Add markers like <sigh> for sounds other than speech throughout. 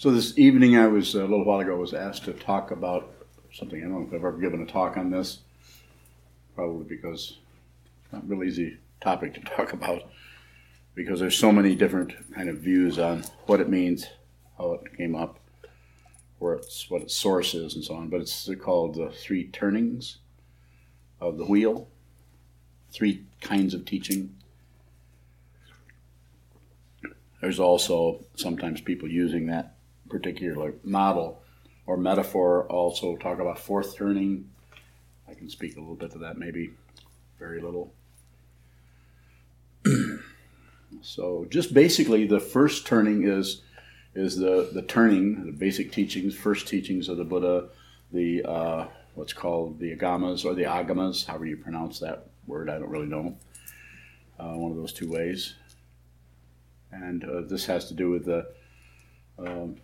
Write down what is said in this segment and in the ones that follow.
So this evening, I was a little while ago was asked to talk about something. I don't know if I've ever given a talk on this. Probably because it's not really easy topic to <laughs> talk about because there's so many different kind of views on what it means, how it came up, where it's what its source is, and so on. But it's called the three turnings of the wheel, three kinds of teaching. There's also sometimes people using that particular model or metaphor also talk about fourth turning. I can speak a little bit to that, maybe very little. <clears throat> so just basically the first turning is is the, the turning, the basic teachings, first teachings of the Buddha, the uh, what's called the agamas or the agamas, however you pronounce that word, I don't really know. Uh, one of those two ways. And uh, this has to do with the um,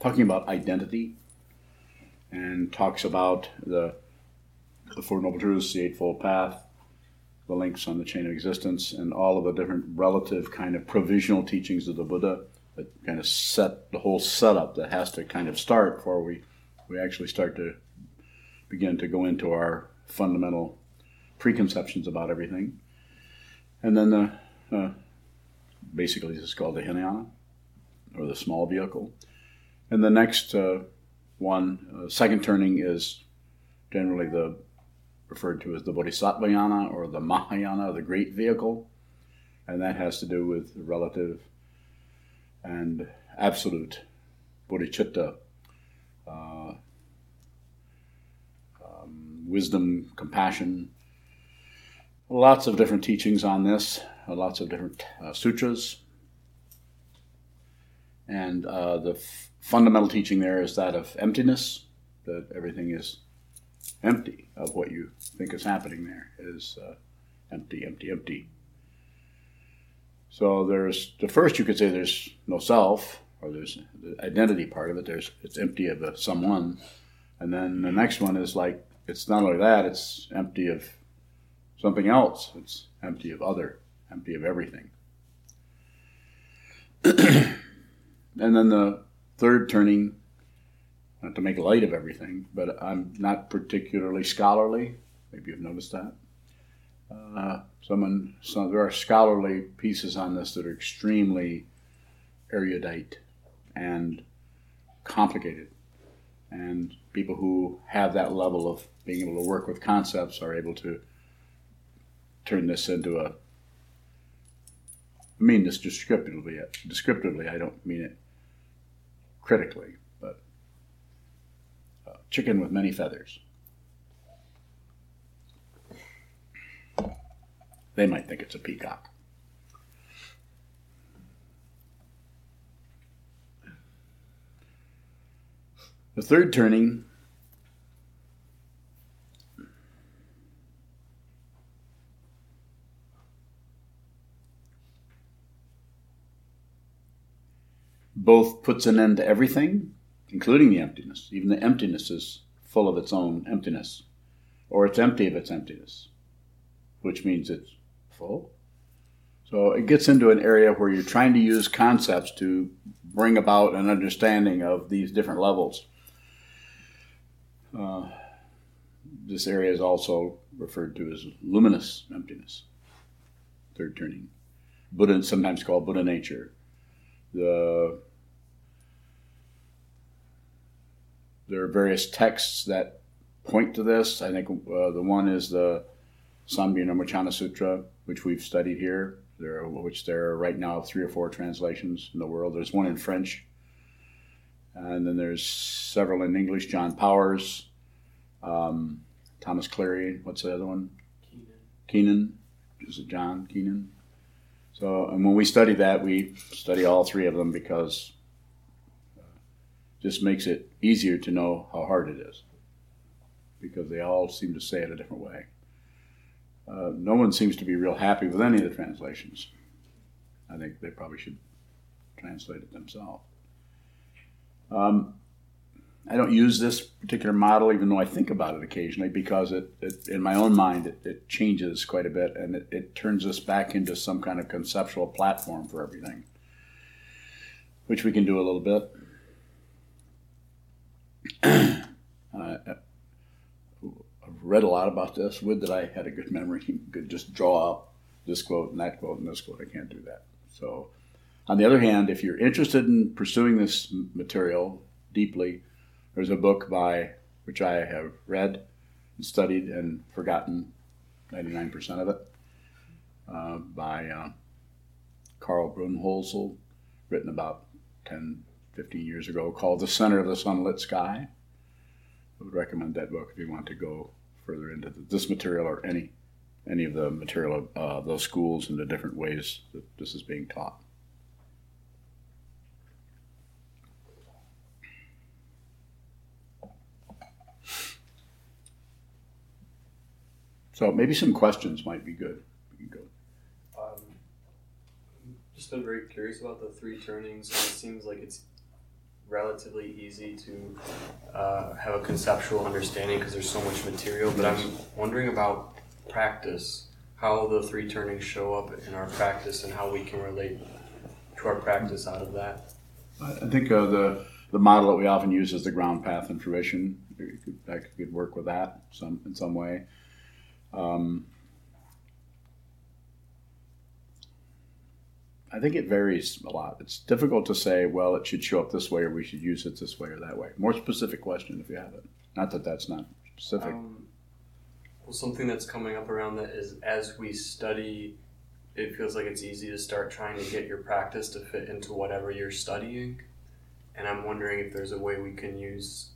talking about identity and talks about the, the Four Noble Truths, the Eightfold Path, the links on the chain of existence, and all of the different relative kind of provisional teachings of the Buddha that kind of set the whole setup that has to kind of start before we, we actually start to begin to go into our fundamental preconceptions about everything. And then the uh, basically this is called the Hinayana, or the small vehicle. And the next uh, one, uh, second turning, is generally the referred to as the Bodhisattvayana or the Mahayana, the great vehicle, and that has to do with relative and absolute bodhicitta, uh, um, wisdom, compassion. Lots of different teachings on this, uh, lots of different uh, sutras. And uh, the f- fundamental teaching there is that of emptiness, that everything is empty of what you think is happening there is uh, empty, empty, empty. So there's the first you could say there's no self, or there's the identity part of it. There's it's empty of someone, and then the next one is like it's not only that; it's empty of something else. It's empty of other, empty of everything. <clears throat> and then the third turning not to make light of everything, but I'm not particularly scholarly. Maybe you've noticed that. Uh, someone, some, there are scholarly pieces on this that are extremely erudite and complicated. And people who have that level of being able to work with concepts are able to turn this into a. I mean this descriptively. Descriptively, I don't mean it critically but uh, chicken with many feathers. They might think it's a peacock. The third turning both puts an end to everything including the emptiness. Even the emptiness is full of its own emptiness, or it's empty of its emptiness, which means it's full. So it gets into an area where you're trying to use concepts to bring about an understanding of these different levels. Uh, this area is also referred to as luminous emptiness, third turning. Buddha, sometimes called Buddha nature. The there are various texts that point to this. I think uh, the one is the Samgya Sutra, which we've studied here. There, which there are right now three or four translations in the world. There's one in French, and then there's several in English. John Powers, um, Thomas Cleary. What's the other one? Keenan. Keenan. Is it John Keenan? So, and when we study that, we study all three of them because just makes it easier to know how hard it is because they all seem to say it a different way. Uh, no one seems to be real happy with any of the translations. I think they probably should translate it themselves. Um, I don't use this particular model, even though I think about it occasionally, because it, it in my own mind it, it changes quite a bit, and it, it, turns us back into some kind of conceptual platform for everything, which we can do a little bit. <clears throat> uh, I've read a lot about this. Would that I had a good memory, <laughs> could just draw up this quote and that quote and this quote. I can't do that. So, on the other hand, if you're interested in pursuing this material deeply there's a book by which I have read and studied and forgotten 99% of it uh, by uh, Karl Brunnhölzl, written about 10, 15 years ago, called The Center of the Sunlit Sky. I would recommend that book if you want to go further into this material or any any of the material of uh, those schools and the different ways that this is being taught. So maybe some questions might be good. Go. Um, just been very curious about the three turnings, and it seems like it's relatively easy to uh, have a conceptual understanding because there's so much material. But I'm wondering about practice, how the three turnings show up in our practice, and how we can relate to our practice out of that. I think uh, the the model that we often use is the ground path and fruition. That could work with that some in some way. Um, I think it varies a lot. It's difficult to say, well, it should show up this way or we should use it this way or that way. More specific question if you have it. Not that that's not specific. Um, well, something that's coming up around that is as we study, it feels like it's easy to start trying to get your practice to fit into whatever you're studying. And I'm wondering if there's a way we can use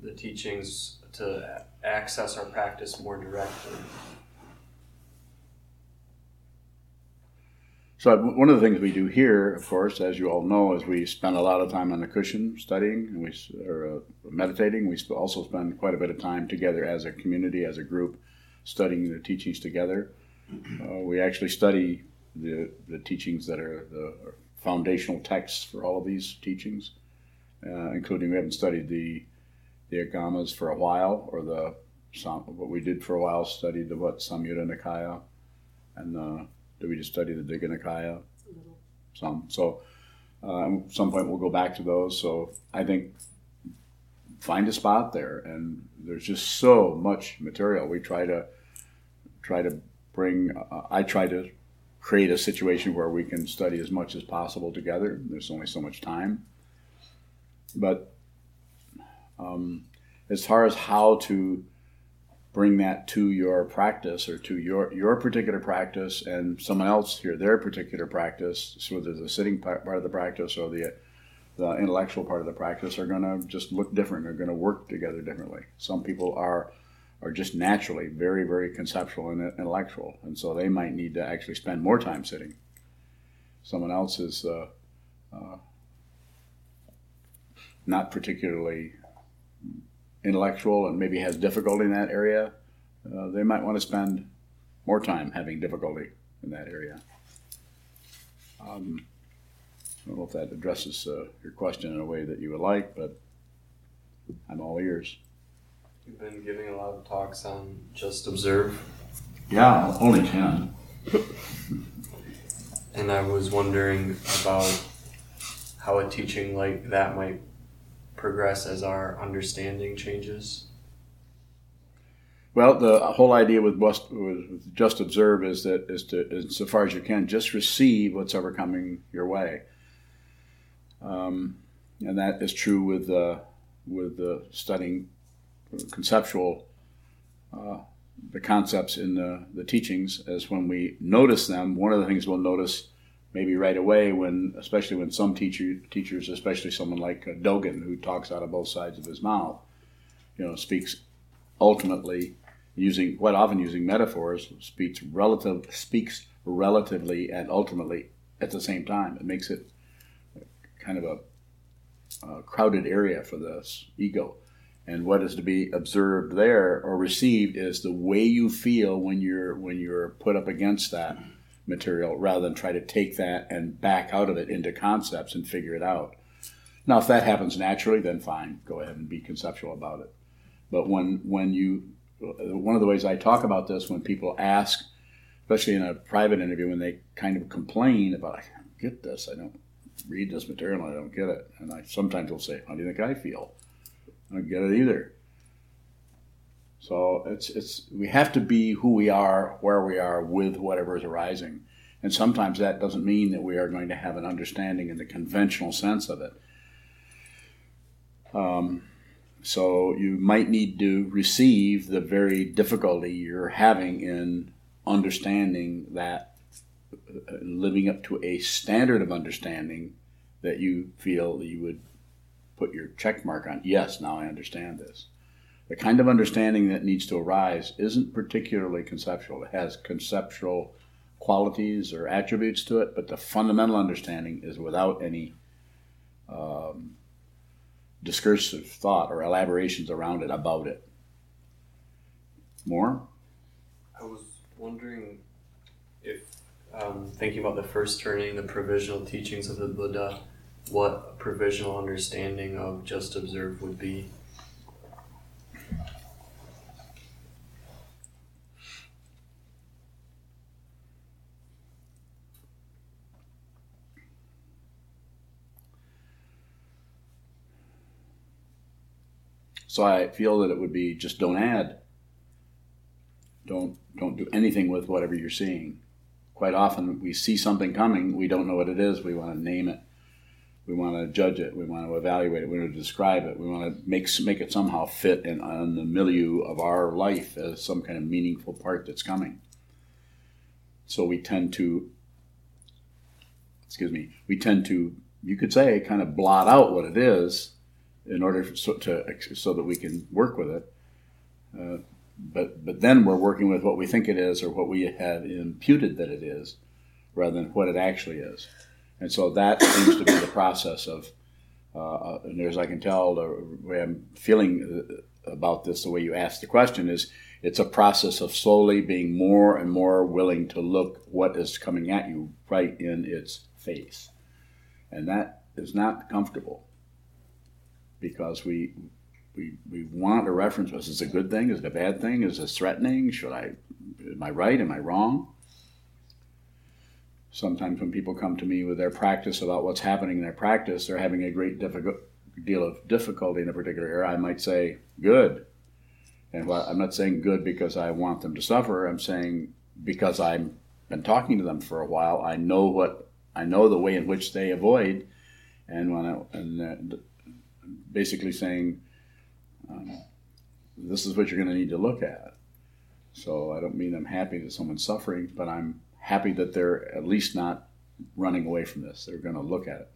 the teachings to access our practice more directly. So one of the things we do here, of course, as you all know, is we spend a lot of time on the cushion studying and we are uh, meditating. We also spend quite a bit of time together as a community, as a group, studying the teachings together. Uh, we actually study the, the teachings that are the foundational texts for all of these teachings, uh, including we haven't studied the the agamas for a while, or the what we did for a while studied the what Samyutta Nikaya, and uh, did we just study the Digha Nikaya? Some. So uh, at some point we'll go back to those. So I think find a spot there, and there's just so much material. We try to try to bring. Uh, I try to create a situation where we can study as much as possible together. There's only so much time, but um, as far as how to bring that to your practice or to your your particular practice and someone else here their particular practice so whether the sitting part, of the practice or the the intellectual part of the practice are going to just look different They're going to work together differently. Some people are are just naturally very very conceptual and intellectual and so they might need to actually spend more time sitting. Someone else is uh, uh, not particularly intellectual and maybe has difficulty in that area, uh, they might want to spend more time having difficulty in that area. Um, I don't know if that addresses uh, your question in a way that you would like, but I'm all ears. You've been giving a lot of talks on just observe. Yeah, only 10. and I was wondering about how a teaching like that might progress as our understanding changes? Well, the whole idea with, just observe is that is to, as so far as you can, just receive what's ever coming your way, um, and that is true with uh, with the studying conceptual uh, the concepts in the, the teachings. As when we notice them, one of the things we'll notice maybe right away when, especially when some teacher, teachers, especially someone like uh, Dogen, who talks out of both sides of his mouth, you know, speaks ultimately using quite often using metaphors, speaks relative speaks relatively and ultimately at the same time. It makes it kind of a, a crowded area for this ego. And what is to be observed there or received is the way you feel when you're when you're put up against that material rather than try to take that and back out of it into concepts and figure it out. Now, if that happens naturally, then fine, go ahead and be conceptual about it. But when when you one of the ways I talk about this when people ask, especially in a private interview, when they kind of complain about I don't get this, I don't read this material, I don't get it, and I sometimes will say, "How do you think I feel?" I don't get it either. So it's it's we have to be who we are, where we are, with whatever is arising, and sometimes that doesn't mean that we are going to have an understanding in the conventional sense of it. Um, so you might need to receive the very difficulty you're having in understanding that, uh, living up to a standard of understanding that you feel that you would put your check mark on. Yes, now I understand this the kind of understanding that needs to arise isn't particularly conceptual. It has conceptual qualities or attributes to it, but the fundamental understanding is without any um, discursive thought or elaborations around it about it. More? I was wondering if, um, thinking about the first turning, the provisional teachings of the Buddha, what a provisional understanding of just observe would be. So I feel that it would be just don't add. Don't don't do anything with whatever you're seeing. Quite often we see something coming, we don't know what it is, we want to name it. We want to judge it, we want to evaluate it, we want to describe it, we want to make make it somehow fit in on the milieu of our life as some kind of meaningful part that's coming. So we tend to excuse me, we tend to you could say kind of blot out what it is in order so, to, so that we can work with it. Uh, but but then we're working with what we think it is or what we have imputed that it is, rather than what it actually is. And so that seems to be the process of. Uh, and as I can tell, the way I'm feeling uh, about this, the way you asked the question is, it's a process of slowly being more and more willing to look what is coming at you right in its face, and that is not comfortable because we we, we want a reference. Is this a good thing? Is it a bad thing? Is this threatening? Should I? Am I right? Am I wrong? Sometimes when people come to me with their practice about what's happening in their practice, they're having a great difficult, deal of difficulty in a particular area. I might say good, and I'm not saying good because I want them to suffer. I'm saying because I've been talking to them for a while, I know what I know the way in which they avoid, and when I, and basically saying, um, this is what you're going to need to look at. So I don't mean I'm happy that someone's suffering, but I'm happy that they're at least not running away from this. They're going to look at it.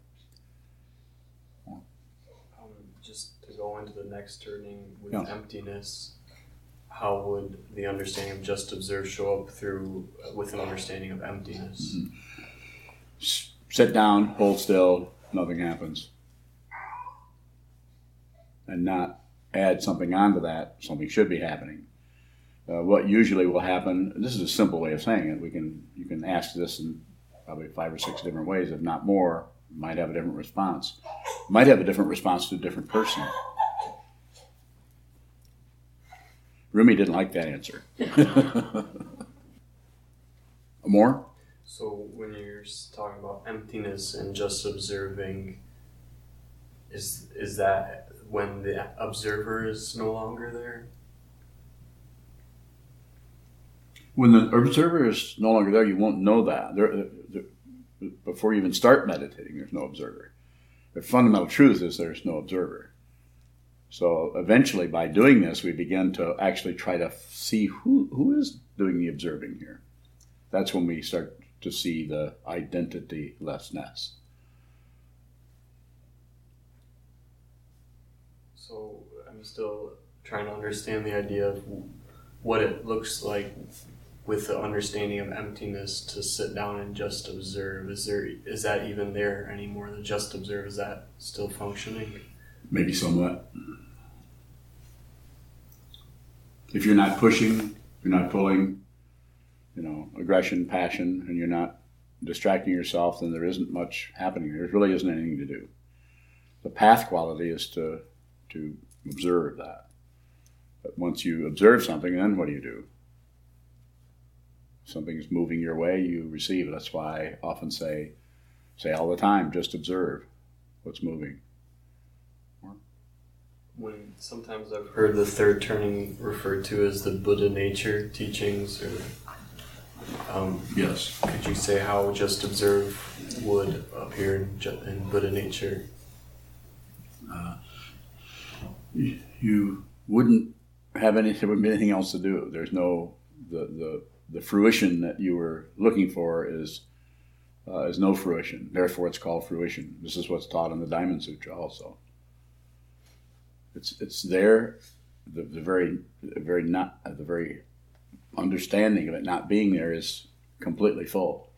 Um, just to go into the next turning with Yeah. emptiness, how would the understanding of just observe show up through with an understanding of emptiness? S- Sit down, hold still, nothing happens. And not add something onto that, something should be happening. Uh, what usually will happen, this is a simple way of saying it, we can, you can ask this in probably five or six different ways, if not more, might have a different response. Might have a different response to a different person. Rumi didn't like that answer. <laughs> More? So when you're talking about emptiness and just observing, is is that when the observer is no longer there? When the observer is no longer there, you won't know that. There, uh, there, before you even start meditating, there's no observer. The fundamental truth is there's no observer. So eventually, by doing this, we begin to actually try to see who, who is doing the observing here. That's when we start to see the identitylessness. So I'm still trying to understand the idea of what it looks like with the understanding of emptiness to sit down and just observe. Is there is that even there anymore? The just observe is that still functioning? Maybe somewhat. If you're not pushing, you're not pulling, you know, aggression, passion, and you're not distracting yourself, then there isn't much happening. There really isn't anything to do. the path quality is to to observe that. But once you observe something, then what do you do? Something's moving your way, you receive. That's why I often say, say all the time, just observe what's moving. When sometimes I've heard the third turning referred to as the Buddha nature teachings, or um, yes, could you say how just observe would appear in, in Buddha nature? Uh, you wouldn't have anything, anything else to do. There's no the the the fruition that you were looking for is uh, is no fruition. Therefore, it's called fruition. This is what's taught in the Diamond Sutra also. It's it's there, the, the very the very not the very understanding of it not being there is completely full.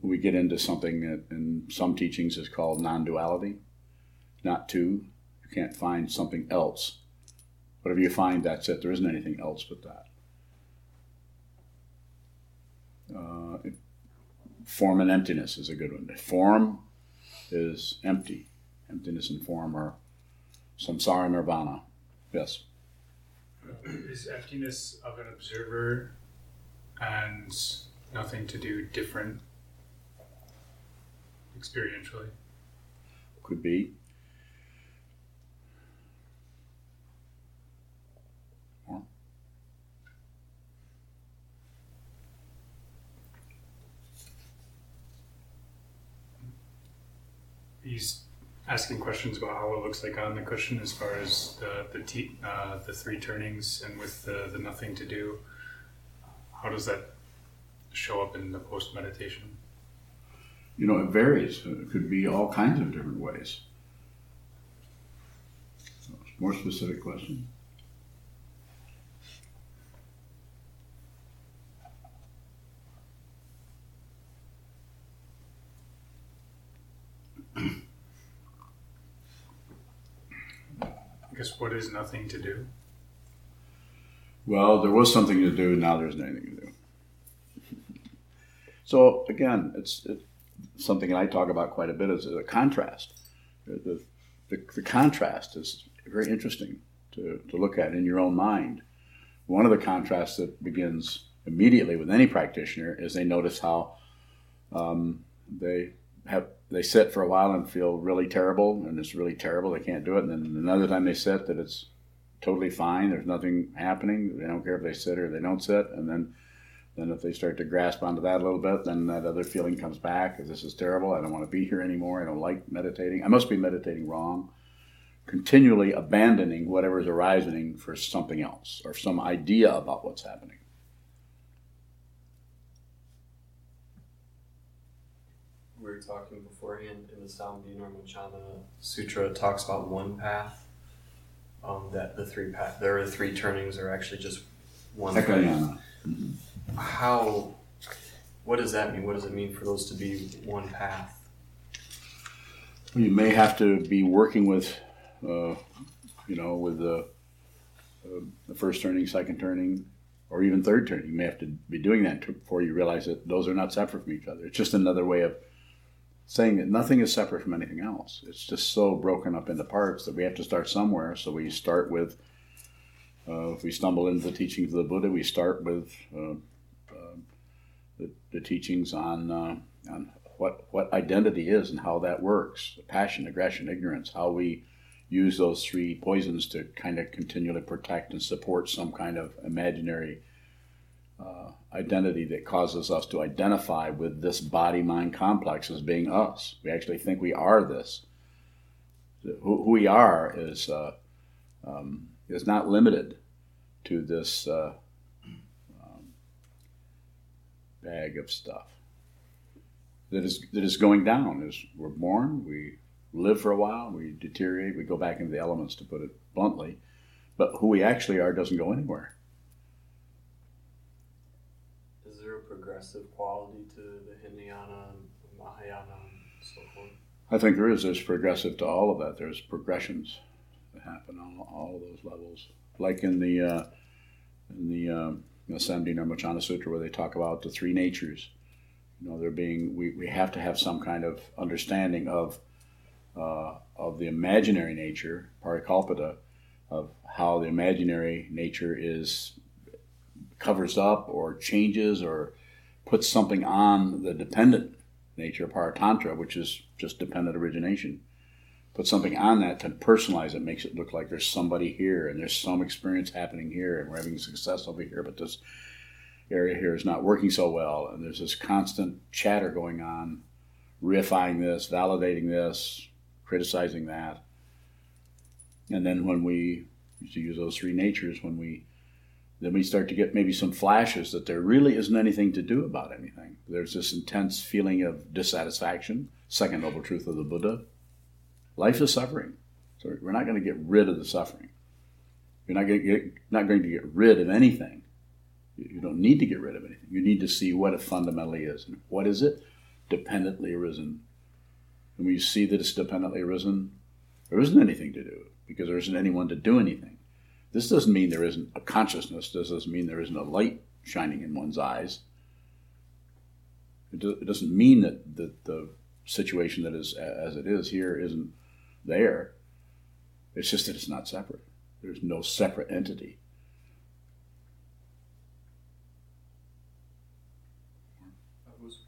We get into something that in some teachings is called non-duality, not two. Can't find something else. Whatever you find, that's it. There isn't anything else but that. Uh, form and emptiness is a good one. Form is empty. Emptiness and form are samsara nirvana. Yes. Is emptiness of an observer and nothing to do different experientially? Could be. He's asking questions about how it looks like on the cushion as far as the the, uh, the three turnings and with the, the nothing to do. How does that show up in the post meditation? You know, it varies. It could be all kinds of different ways. More specific question. Guess what is nothing to do? Well, there was something to do. Now there's nothing to do. <laughs> so again, it's, it's, something I talk about quite a bit is a contrast. The, the, the, contrast is very interesting to, to look at in your own mind. One of the contrasts that begins immediately with any practitioner is they notice how um, they have they sit for a while and feel really terrible, and it's really terrible. They can't do it. And then another time they sit, that it's totally fine. There's nothing happening. They don't care if they sit or they don't sit. And then, then if they start to grasp onto that a little bit, then that other feeling comes back. This is terrible. I don't want to be here anymore. I don't like meditating. I must be meditating wrong. Continually abandoning whatever is arising for something else or some idea about what's happening. We were talking beforehand in the Samdhinirmochana Sutra, talks about one path. Um, that the three path, there are three turnings are actually just one. Ekayana. How? What does that mean? What does it mean for those to be one path? You may have to be working with, uh, you know, with the, uh, the first turning, second turning, or even third turning. You may have to be doing that before you realize that those are not separate from each other. It's just another way of saying that nothing is separate from anything else. It's just so broken up into parts that we have to start somewhere. So we start with, uh, if we stumble into the teachings of the Buddha, we start with uh, uh, the, the, teachings on uh, on what what identity is and how that works: passion, aggression, ignorance. How we use those three poisons to kind of continually protect and support some kind of imaginary uh, identity that causes us to identify with this body mind complex as being us. We actually think we are this. Who, who we are is, uh, um, is not limited to this uh, um, bag of stuff that is, that is going down. As we're born, we live for a while, we deteriorate, we go back into the elements, to put it bluntly. But who we actually are doesn't go anywhere. Progressive quality to the Hinayana and Mahayana and so forth? I think there is. There's progressive to all of that. There's progressions that happen on all of those levels. Like in the uh, in the uh, you Samdhinirmochana Sutra, where they talk about the three natures. You know, there being we, we have to have some kind of understanding of uh, of the imaginary nature, parikalpita, of how the imaginary nature is covers up or changes or puts something on the dependent nature of paratantra, which is just dependent origination. Put something on that to personalize it, makes it look like there's somebody here and there's some experience happening here and we're having success over here, but this area here is not working so well. And there's this constant chatter going on, reifying this, validating this, criticizing that. And then when we used to use those three natures, when we then we start to get maybe some flashes that there really isn't anything to do about anything. There's this intense feeling of dissatisfaction, second noble truth of the Buddha. Life is suffering. So we're not going to get rid of the suffering. You're not going to get, not going to get rid of anything. You don't need to get rid of anything. You need to see what it fundamentally is. And what is it? Dependently arisen. And when you see that it's dependently arisen, there isn't anything to do because there isn't anyone to do anything. This doesn't mean there isn't a consciousness. This doesn't mean there isn't a light shining in one's eyes. It, do, it doesn't mean that, that the situation that is as it is here isn't there. It's just that it's not separate. There's no separate entity. I was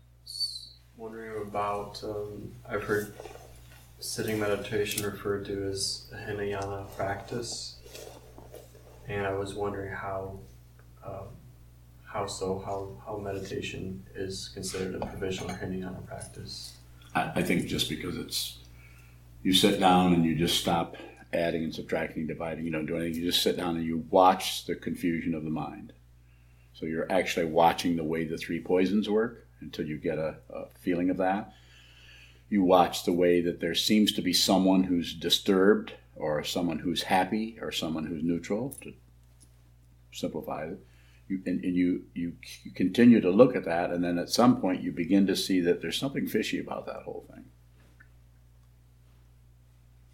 wondering about, um, I've heard sitting meditation referred to as a Hinayana practice, and I was wondering how, um, how so, how, how meditation is considered a provisional Hinayana practice. I, I think just because it's you sit down and you just stop adding and subtracting, dividing, you don't do anything. You just sit down and you watch the confusion of the mind. So you're actually watching the way the three poisons work until you get a, a feeling of that. You watch the way that there seems to be someone who's disturbed, or someone who's happy, or someone who's neutral, to simplify it. You, and, and you, you, you continue to look at that, and then at some point you begin to see that there's something fishy about that whole thing.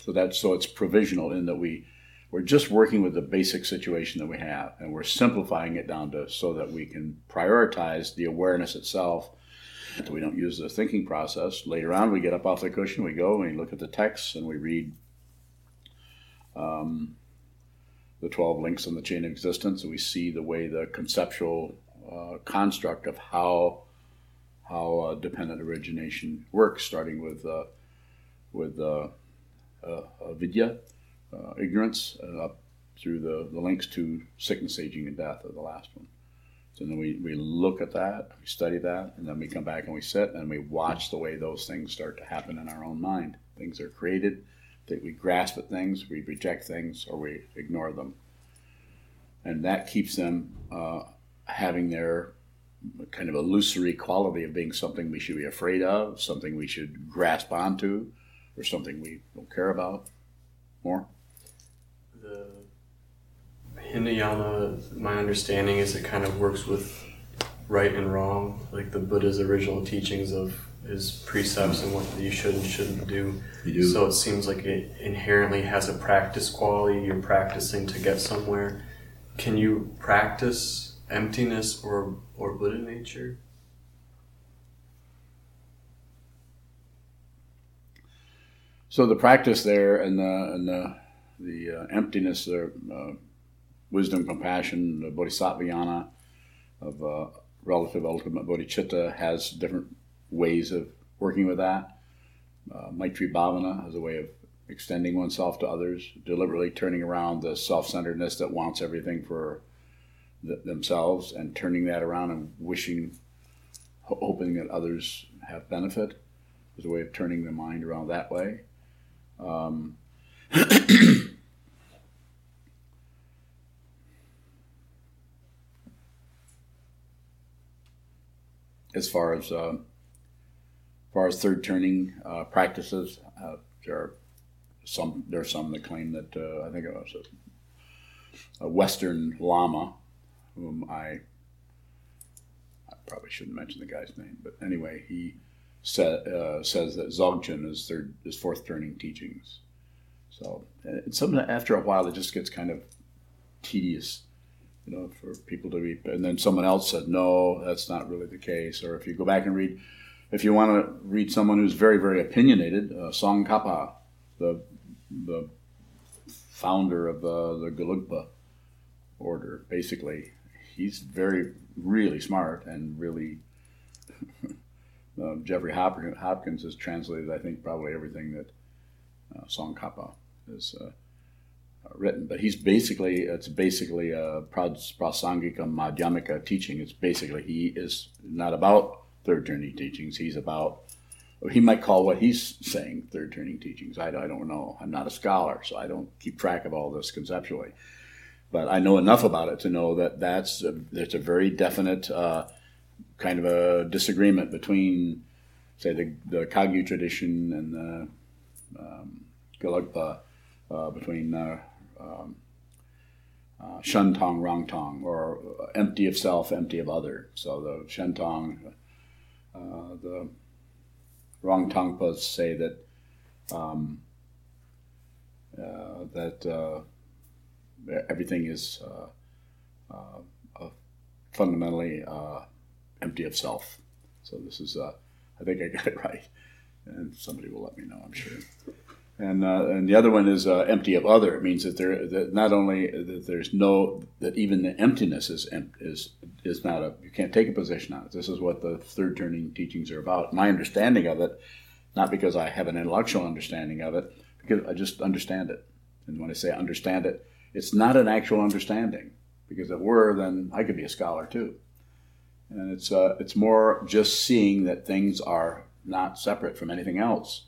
So that's so it's provisional in that we we're just working with the basic situation that we have, and we're simplifying it down to so that we can prioritize the awareness itself. So we don't use the thinking process. Later on, we get up off the cushion, we go and we look at the texts, and we read um, the 12 links in the chain of existence, we see the way the conceptual uh, construct of how how uh, dependent origination works, starting with uh, with uh, uh, vidya, uh, ignorance, up through the, the links to sickness, aging, and death of the last one. So then we, we look at that, we study that, and then we come back and we sit and we watch the way those things start to happen in our own mind. Things are created, that we grasp at things, we reject things, or we ignore them. And that keeps them uh, having their kind of illusory quality of being something we should be afraid of, something we should grasp onto, or something we don't care about more. The Hinayana, my understanding is it kind of works with right and wrong, like the Buddha's original teachings of his precepts and what you should and shouldn't do. do. So it seems like it inherently has a practice quality. You're practicing to get somewhere. Can you practice emptiness or or Buddha nature? So the practice there and the and the the uh, emptiness, the uh, wisdom, compassion, the bodhisattva of uh, relative ultimate bodhicitta has different ways of working with that. Uh, Maitri Bhavana has a way of extending oneself to others, deliberately turning around the self-centeredness that wants everything for themselves and turning that around and wishing, hoping that others have benefit. There's a way of turning the mind around that way. Um, <coughs> as far as uh, as far as third turning uh, practices, uh, there are some there are some that claim that uh, I think it was a, a, Western Lama, whom I I probably shouldn't mention the guy's name, but anyway, he uh, says that Dzogchen is third is fourth turning teachings. So that after a while it just gets kind of tedious you know, for people to read. And then someone else said, no, that's not really the case. Or if you go back and read, if you want to read someone who's very, very opinionated, uh, Tsongkhapa the the founder of uh, the Gelugpa order. Basically, he's very really smart and really. <laughs> uh, Jeffrey Hopkins has translated, I think, probably everything that uh, Tsongkhapa has uh, written. But he's basically it's basically a prasangika madhyamika teaching. It's basically he is not about third turning teachings. He's about he might call what he's saying third turning teachings. I, I don't know. I'm not a scholar, so I don't keep track of all this conceptually. But I know enough about it to know that that's a, there's a very definite uh, kind of a disagreement between, say, the, the Kagyu tradition and the um, Gelugpa, uh, between uh, um, uh, Shentong, Rangtong, or empty of self, empty of other. So the Shentong, uh, the Rangtongpas say that um, uh, that uh, everything is uh, uh, fundamentally empty of self. So this is, I think I got it <laughs> right, and somebody will let me know, I'm sure. And, uh, and the other one is uh, empty of other. It means that there that not only that there's no that even the emptiness is is is not a you can't take a position on it. This is what the third turning teachings are about. My understanding of it, not because I have an intellectual understanding of it, because I just understand it. And when I say understand it, it's not an actual understanding. Because if it were, then I could be a scholar too. And it's uh, it's more just seeing that things are not separate from anything else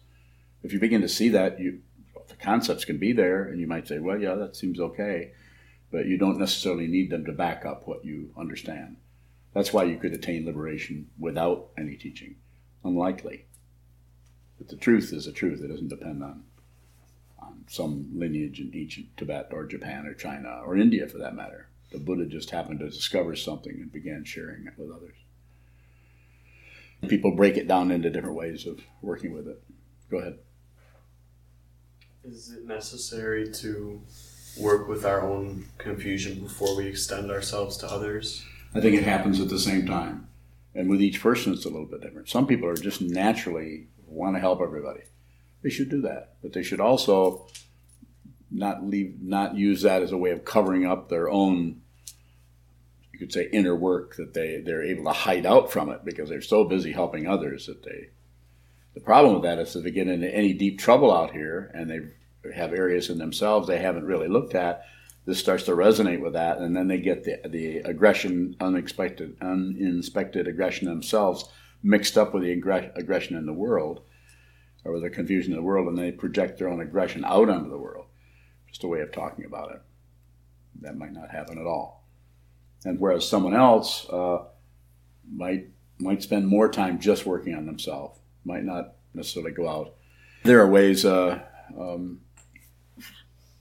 if you begin to see that, you the concepts can be there, and you might say, well, yeah, that seems okay, but you don't necessarily need them to back up what you understand. That's why you could attain liberation without any teaching. Unlikely. But the truth is a truth. It doesn't depend on, on some lineage in ancient Tibet or Japan or China or India for that matter. The Buddha just happened to discover something and began sharing it with others. People break it down into different ways of working with it. Go ahead. Is it necessary to work with our own confusion before we extend ourselves to others? I think it happens at the same time. And with each person, it's a little bit different. Some people are just naturally want to help everybody. They should do that. But they should also not leave, not use that as a way of covering up their own, you could say, inner work that they, they're able to hide out from it because they're so busy helping others that they the problem with that is that they get into any deep trouble out here and they have areas in themselves they haven't really looked at. This starts to resonate with that, and then they get the, the aggression, unexpected, uninspected aggression themselves mixed up with the aggression in the world or with the confusion in the world, and they project their own aggression out onto the world. Just a way of talking about it. That might not happen at all. And whereas someone else uh, might might spend more time just working on themselves might not necessarily go out. There are ways. Uh, um,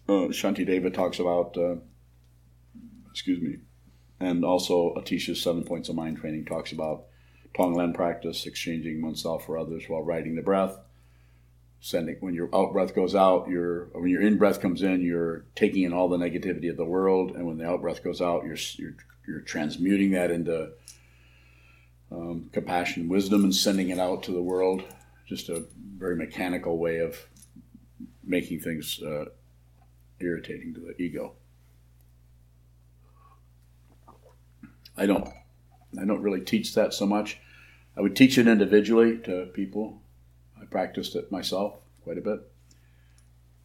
uh, Shantideva talks about. Uh, excuse me, and also Atisha's seven points of mind training talks about Tonglen practice, exchanging oneself for others while riding the breath. Sending when your out breath goes out, your when your in breath comes in, you're taking in all the negativity of the world, and when the out breath goes out, you're you're, you're transmuting that into um, compassion, wisdom, and sending it out to the world. Just a very mechanical way of making things uh, irritating to the ego. I don't, I don't really teach that so much. I would teach it individually to people. I practiced it myself quite a bit.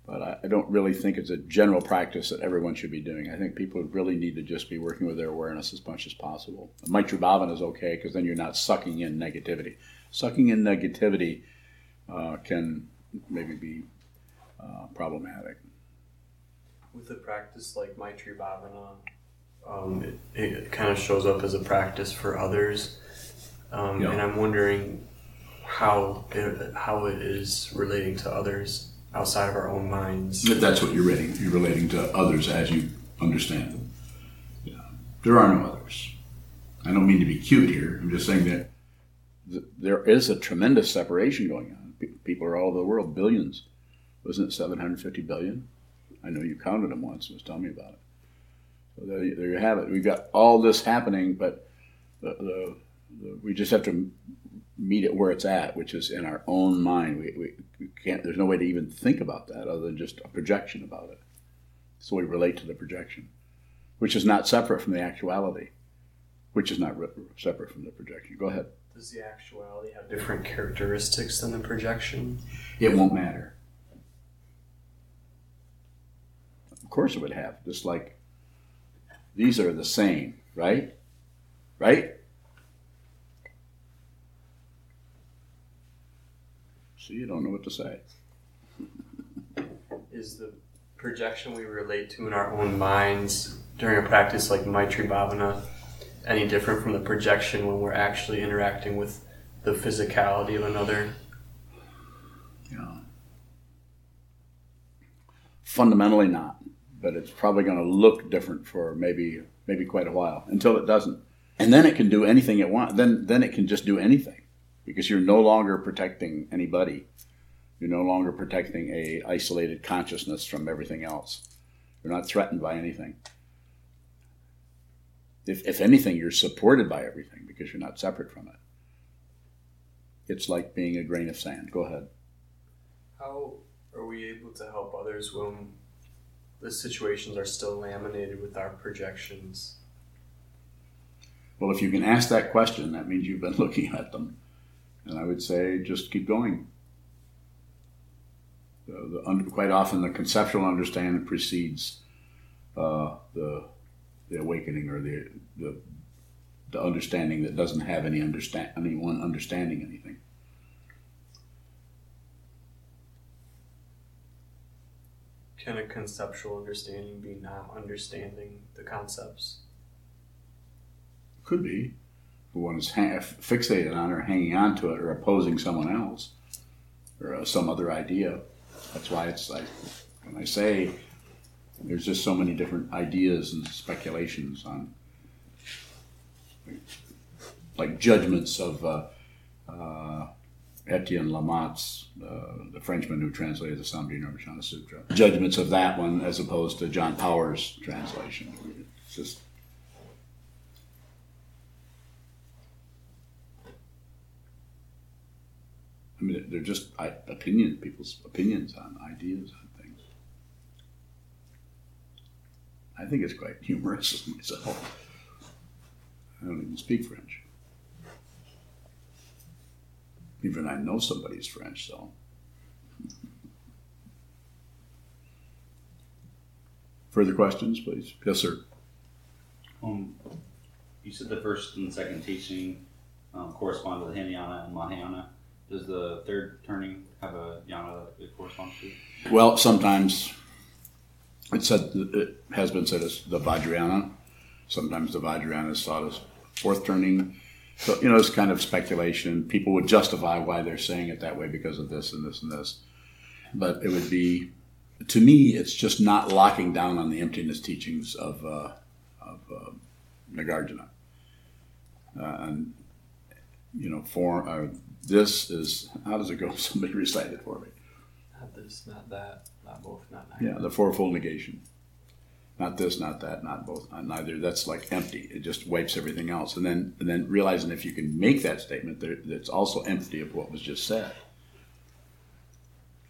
But I, I don't really think it's a general practice that everyone should be doing. I think people really need to just be working with their awareness as much as possible. Maitri Bhavana is okay because then you're not sucking in negativity. Sucking in negativity uh, can maybe be uh, problematic. With a practice like Maitri Bhavana, um, it, it kind of shows up as a practice for others. Um, yeah. And I'm wondering how it, how it is relating to others outside of our own minds. If that's what you're relating, you're relating to others as you understand them. Yeah. There are no others. I don't mean to be cute here. I'm just saying that th- there is a tremendous separation going on. People are all over the world, billions. Wasn't it 750 billion? I know you counted them once and was telling me about it. So there, there you have it. We've got all this happening, but the, the, the, we just have to meet it where it's at, which is in our own mind. We, we can't. There's no way to even think about that other than just a projection about it. So we relate to the projection, which is not separate from the actuality, which is not separate from the projection. Go ahead. Does the actuality have different characteristics than the projection? It won't matter. Of course, it would have. Just like these are the same, right? Right? See, you don't know what to say. Is the projection we relate to in our own minds during a practice like Maitri Bhavana any different from the projection when we're actually interacting with the physicality of another? Yeah. Fundamentally not, but it's probably going to look different for maybe maybe quite a while until it doesn't, and then it can do anything it wants. Then then it can just do anything because you're no longer protecting anybody. You're no longer protecting a isolated consciousness from everything else. You're not threatened by anything. If, if anything, you're supported by everything because you're not separate from it. It's like being a grain of sand. Go ahead. How are we able to help others when the situations are still laminated with our projections? Well, if you can ask that question, that means you've been <laughs> looking at them. And I would say just keep going. The, the, quite often, the conceptual understanding precedes uh, the the awakening or the, the the understanding that doesn't have any understand anyone understanding anything. Can a conceptual understanding be not understanding the concepts? Could be. One is ha- fixated on or hanging on to it or opposing someone else or uh, some other idea. That's why it's like when I say there's just so many different ideas and speculations on like judgments of uh, uh, Etienne Lamotte's, uh, the Frenchman who translated the Samdhi Nirvana Sutra. Judgments of that one as opposed to John Powers' translation. It's just I mean, they're just opinions, people's opinions on ideas on things. I think it's quite humorous myself. I don't even speak French. Even I know somebody's French, so. <laughs> Further questions, please? Yes, sir. Um, you said the first and second teaching um, correspond with Hinayana and Mahayana. Does the third turning have a yana that it corresponds to? Well, sometimes it said it has been said as the Vajrayana. Sometimes the Vajrayana is thought as fourth turning. So you know, it's kind of speculation. People would justify why they're saying it that way because of this and this and this. But it would be, to me, it's just not locking down on the emptiness teachings of uh, of uh, Nagarjuna. Uh, and you know, for uh, this is how does it go? <laughs> Somebody recite it for me. Not this, not that, not both, not neither. Yeah, the fourfold negation. Not this, not that, not both, not neither. That's like empty. It just wipes everything else. And then, and then realizing if you can make that statement, that's also empty of what was just said.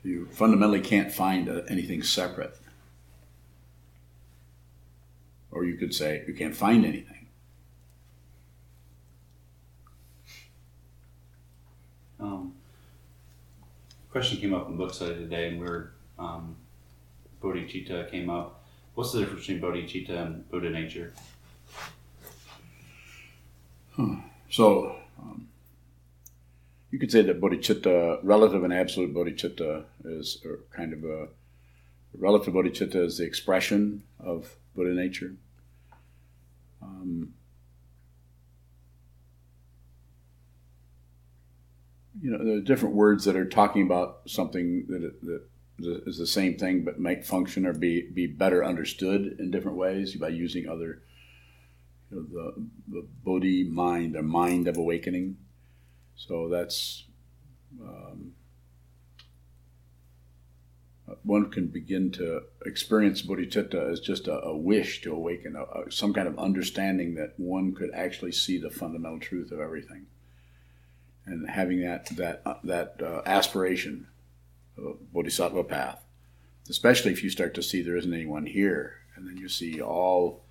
You fundamentally can't find uh, anything separate. Or you could say you can't find anything. Um, question came up in book study today, and we um, bodhicitta came up. What's the difference between bodhicitta and Buddha nature? Huh. So, um, you could say that bodhicitta, relative and absolute bodhicitta, is kind of a relative bodhicitta is the expression of Buddha nature. Um, you know, there are different words that are talking about something that, that is the same thing but might function or be, be better understood in different ways by using other, you know, the, the bodhi mind, the mind of awakening. So that's, um, one can begin to experience bodhicitta as just a, a wish to awaken, a, a, some kind of understanding that one could actually see the fundamental truth of everything and having that that uh, that uh, aspiration of bodhisattva path, especially if you start to see there isn't anyone here, and then you see all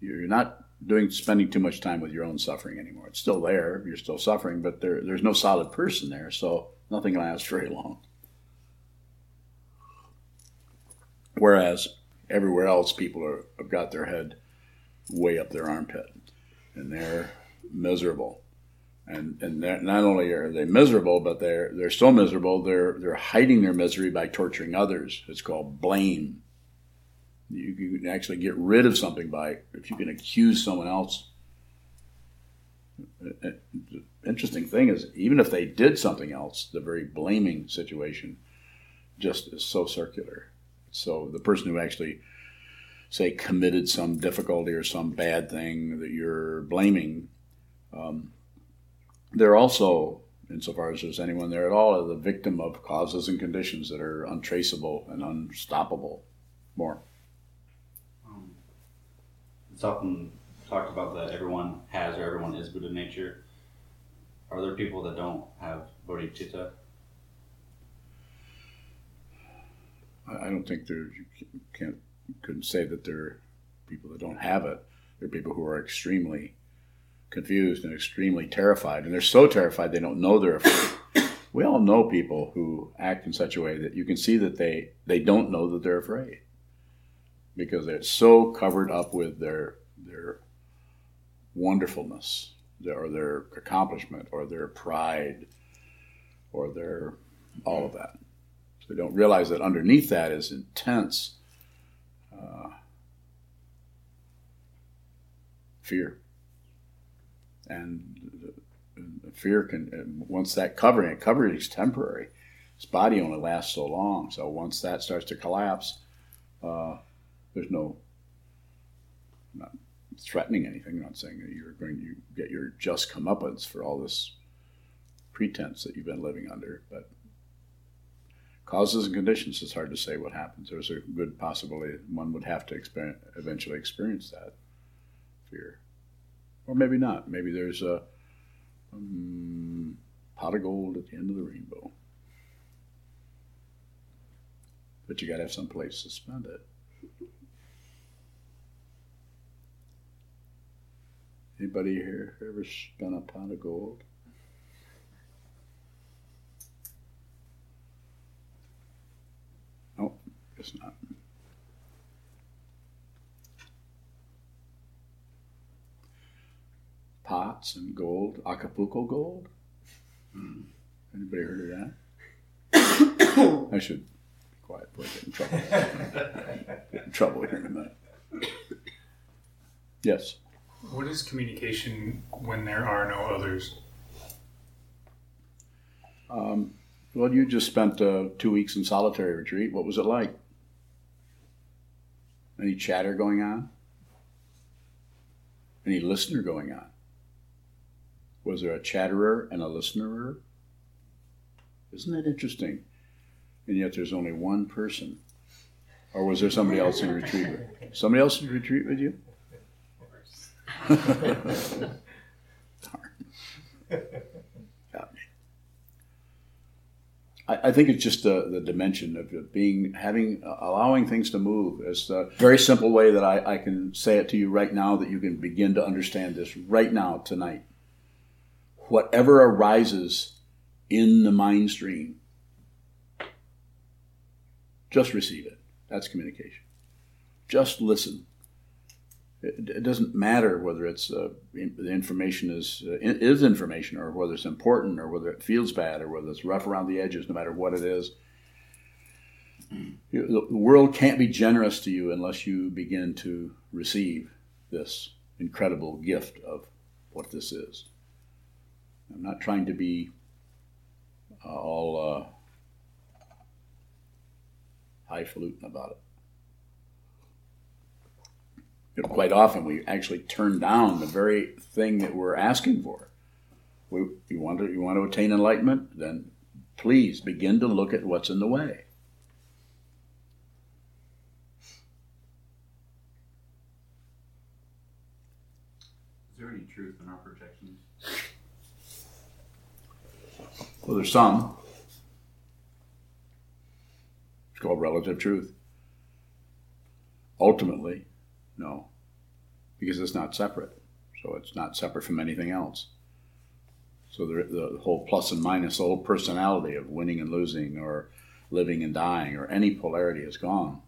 you're not doing spending too much time with your own suffering anymore. It's still there, you're still suffering, but there there's no solid person there, so nothing lasts very long. Whereas everywhere else, people are, have got their head way up their armpit, and they're miserable. And and not only are they miserable, but they're they're so miserable they're they're hiding their misery by torturing others. It's called blame. You can actually get rid of something by if you can accuse someone else. The interesting thing is, even if they did something else, the very blaming situation just is so circular. So the person who actually say committed some difficulty or some bad thing that you're blaming, um, they're also, insofar as there's anyone there at all, the victim of causes and conditions that are untraceable and unstoppable. More. Um, it's often talked about that everyone has or everyone is Buddha nature. Are there people that don't have bodhicitta? I don't think there you can't couldn't say that there are people that don't have it. There are people who are extremely confused and extremely terrified, and they're so terrified they don't know they're afraid. <coughs> we all know people who act in such a way that you can see that they they don't know that they're afraid because they're so covered up with their their wonderfulness or their accomplishment or their pride or their all of that. So they don't realize that underneath that is intense uh, fear. And the fear can, once that covering, it covering is temporary. This body only lasts so long. So once that starts to collapse, uh, there's no, not threatening anything. I'm not saying that you're going to get your just comeuppance for all this pretense that you've been living under, but Causes and conditions, it's hard to say what happens. There's a good possibility one would have to experience, eventually experience that fear. Or maybe not. Maybe there's a um, pot of gold at the end of the rainbow. But you got to have some place to spend it. Anybody here ever spent a pot of gold? Guess not. Pots and gold, Acapulco gold. Hmm. Anybody heard of that? <coughs> I should be quiet before I get in trouble. get in trouble here in a minute. Yes. What is communication when there are no others? Um, well, you just spent uh, two weeks in solitary retreat. What was it like? Any chatter going on? Any listener going on? Was there a chatterer and a listener? Isn't that interesting? And yet there's only one person. Or was there somebody else in retreat? Somebody else in retreat with you? Darn. I, I think it's just the, the dimension of being having uh, allowing things to move. It's a very simple way that I, I can say it to you right now that you can begin to understand this right now tonight. Whatever arises in the mind stream, just receive it. That's communication. Just listen. It, doesn't matter whether it's uh, the information is uh, is information or whether it's important or whether it feels bad or whether it's rough around the edges. No matter what it is, the world can't be generous to you unless you begin to receive this incredible gift of what this is. I'm not trying to be uh, all uh, highfalutin about it you know, quite often we actually turn down the very thing that we're asking for. We, you, want to, you want to attain enlightenment? Then please begin to look at what's in the way. Is there any truth in our projections? Well, there's some. It's called relative truth. Ultimately, no, because it's not separate. So it's not separate from anything else. So the, the whole plus and minus, the whole personality of winning and losing, or living and dying, or any polarity is gone.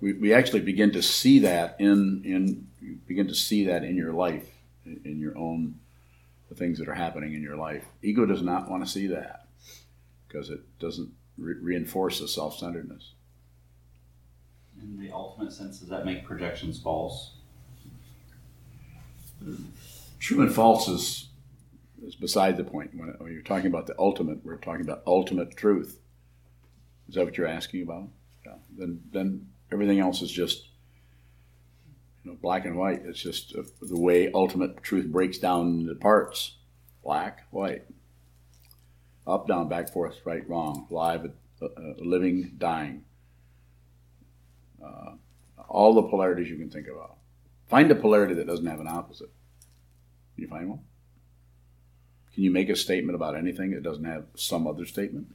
We, we actually begin to see that in in begin to see that in your life, in, your own the things that are happening in your life. Ego does not want to see that because it doesn't re- reinforce the self-centeredness. In the ultimate sense, does that make projections false? True and false is, is beside the point. When, when you're talking about the ultimate, we're talking about ultimate truth. Is that what you're asking about? Yeah. Then, then everything else is just know, black and white. It's just uh, the way ultimate truth breaks down into parts: black, white, up, down, back, forth, right, wrong, live, uh, uh, living, dying. Uh, all the polarities you can think about. Find a polarity that doesn't have an opposite. Can you find one? Can you make a statement about anything that doesn't have some other statement?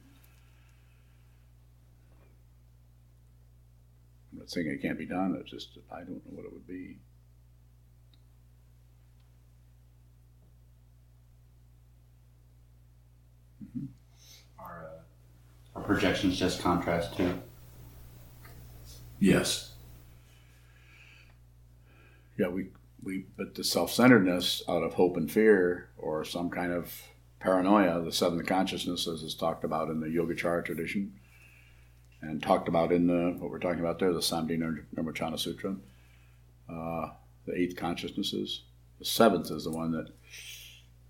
Not saying it can't be done. It's just I don't know what it would be. Are, uh, are projections just contrast too? Yes. Yeah, we we but the self-centeredness out of hope and fear or some kind of paranoia, the seventh consciousness as is talked about in the Yogacara tradition and talked about in the what we're talking about there, the Samdhi Nirmocana Sutra. Uh, the eighth consciousnesses. The seventh is the one that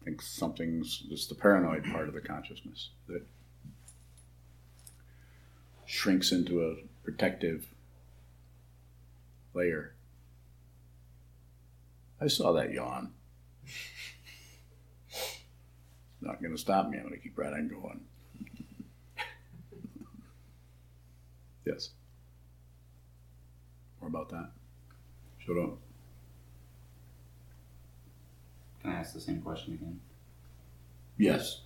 thinks something's it's the paranoid part of the consciousness that shrinks into a protective layer. I saw that yawn. Not going to stop me. I'm going to keep right on going. Yes. More about that. Shut up. Can I ask the same question again? Yes.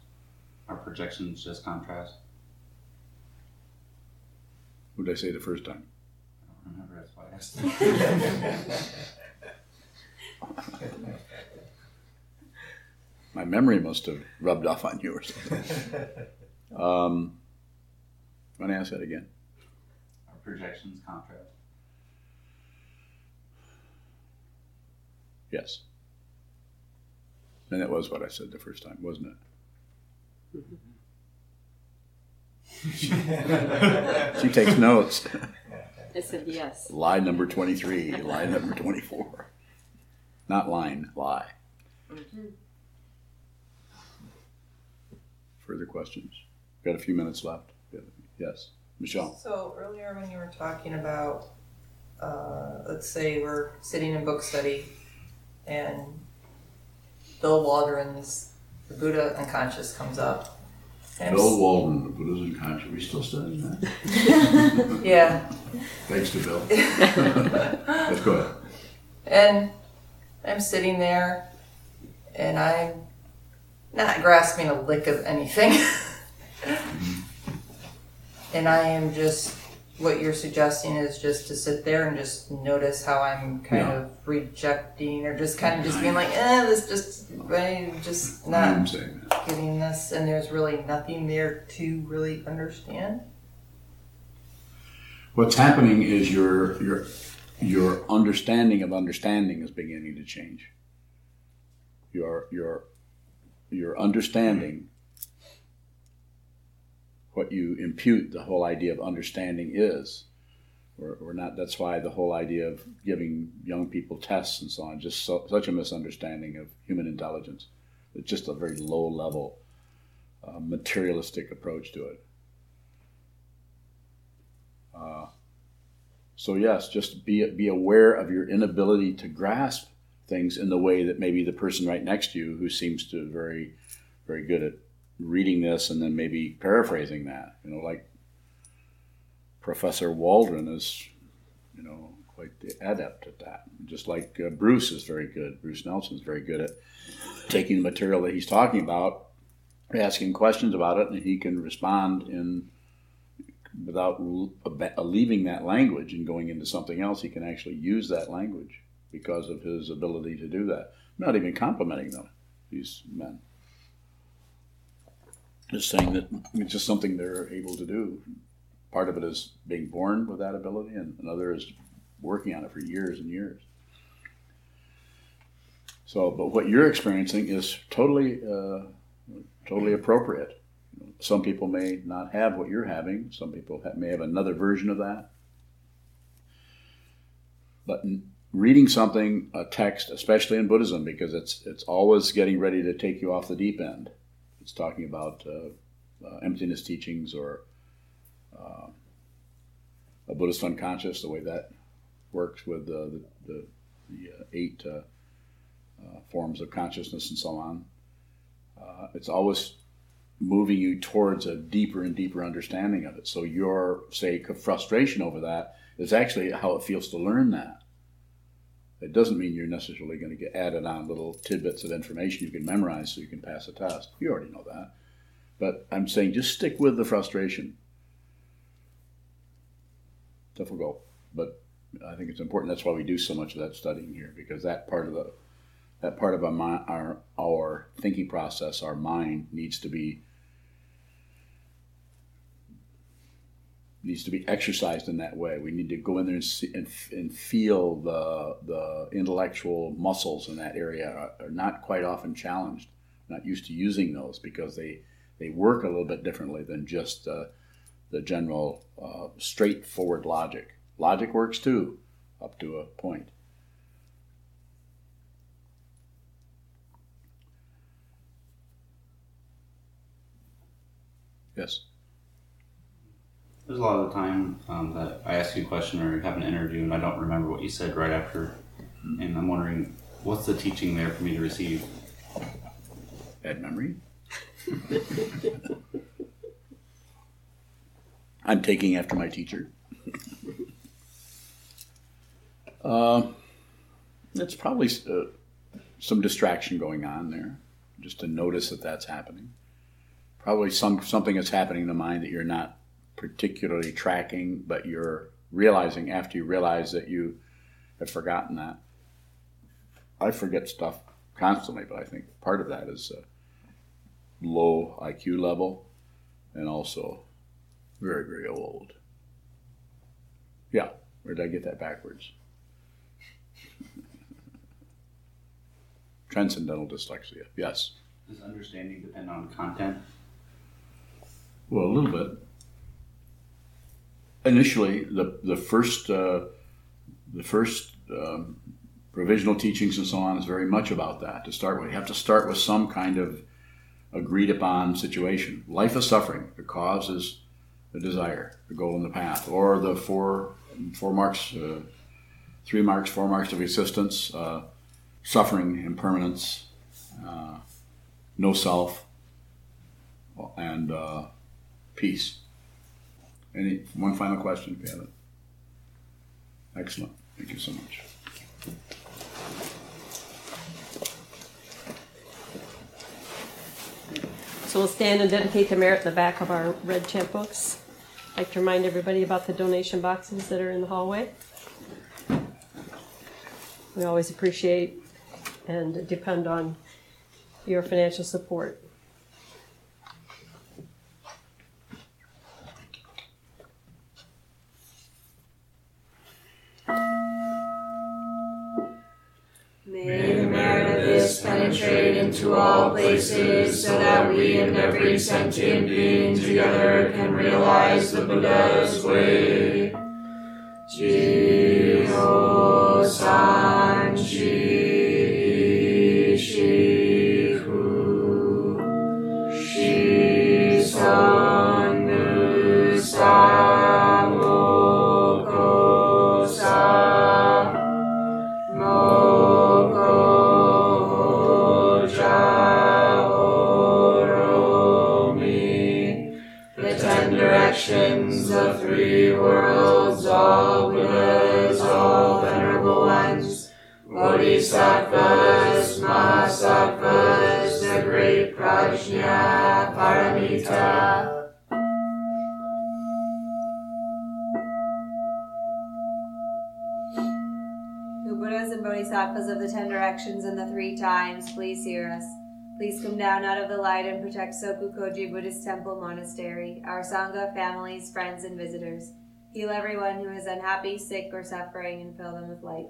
Are projections just contrast? What did I say the first time? I don't remember. That's why I asked. <laughs> My memory must have rubbed off on you or something. <laughs> um, want to ask that again? Are projections contract? Yes. And that was what I said the first time, wasn't it? <laughs> She takes notes. I said yes. Lie number 23, lie number 24. Not line, lie. Mm-hmm. Further questions? Got a few minutes left. Yes, Michelle. So earlier when you were talking about, uh, let's say we're sitting in book study and Bill Waldron's The Buddhist Unconscious comes up. And Bill Waldron, the Buddha's unconscious. Are we still studying that? <laughs> Yeah. Thanks to Bill. <laughs> Let's go ahead. And I'm sitting there and I'm not grasping a lick of anything. <laughs> and I am just, what you're suggesting is just to sit there and just notice how I'm kind Yeah. of rejecting or just kind of just being like, eh, this just, I'm just not I'm saying that. getting this. And there's really nothing there to really understand. What's happening is your your your understanding of understanding is beginning to change. Your your your understanding what you impute the whole idea of understanding is. We're, we're not. That's why the whole idea of giving young people tests and so on just so, such a misunderstanding of human intelligence. It's just a very low level, uh, materialistic approach to it. Uh, so yes, just be be aware of your inability to grasp things in the way that maybe the person right next to you, who seems to very, very good at reading this and then maybe paraphrasing that, you know, like Professor Waldron is, you know, quite the adept at that. Just like uh, Bruce is very good. Bruce Nelson is very good at taking the material that he's talking about, asking questions about it, and he can respond in without leaving that language and going into something else. He can actually use that language because of his ability to do that. I'm not even complimenting them, these men. Just saying that it's just something they're able to do. Part of it is being born with that ability, and another is working on it for years and years. So, but what you're experiencing is totally, uh, totally appropriate. Some people may not have what you're having. Some people may have another version of that. But reading something, a text, especially in Buddhism, because it's it's always getting ready to take you off the deep end. It's talking about uh, uh, emptiness teachings or uh, a Buddhist unconscious, the way that works with the the, the uh, eight uh, forms of consciousness and so on. it's always moving you towards a deeper and deeper understanding of it. So your say frustration over that is actually how it feels to learn that. It doesn't mean you're necessarily going to get added on little tidbits of information you can memorize so you can pass a test. You already know that. But I'm saying just stick with the frustration. Go. But I think it's important. That's why we do so much of that studying here, because that part of the that part of our our, our thinking process, our mind needs to be needs to be exercised in that way. We need to go in there and, see, and, and feel the the intellectual muscles in that area are, are, not quite often challenged. Not used to using those because they they work a little bit differently than just uh, the general uh, straightforward logic. Logic works too, up to a point. Yes. There's a lot of the time um, that I ask you a question or have an interview and I don't remember what you said right after, and I'm wondering what's the teaching there for me to receive? Bad memory. <laughs> I'm taking after my teacher. uh, <laughs> it's probably uh, some distraction going on there, just to notice that that's happening. Probably some something that's happening in the mind that you're not particularly tracking, but you're realizing after you realize that you have forgotten that. I forget stuff constantly, but I think part of that is a low IQ level and also very, very old. Yeah, where did I get that backwards? <laughs> Transcendental dyslexia, yes. Does understanding depend on content? Well, a little bit initially the the first uh, the first um, provisional teachings and so on is very much about that. To start with, you have to start with some kind of agreed upon situation. Life is suffering. The cause is the desire, the goal, and the path, or the four four marks, uh, three marks, four marks of existence: uh, suffering, impermanence, uh, no self, and uh, peace. Any one final question, if you have it. Excellent. Thank you so much. So we'll stand and dedicate the merit in the back of our red chant books. I'd like to remind everybody about the donation boxes that are in the hallway. We always appreciate and depend on your financial support. So that we and every sentient being together can realize the Buddha's way. Of the ten directions and the three times, please hear us. Please come down out of the light and protect Sokukoji Buddhist Temple Monastery, our Sangha, families, friends, and visitors. Heal everyone who is unhappy, sick, or suffering, and fill them with light.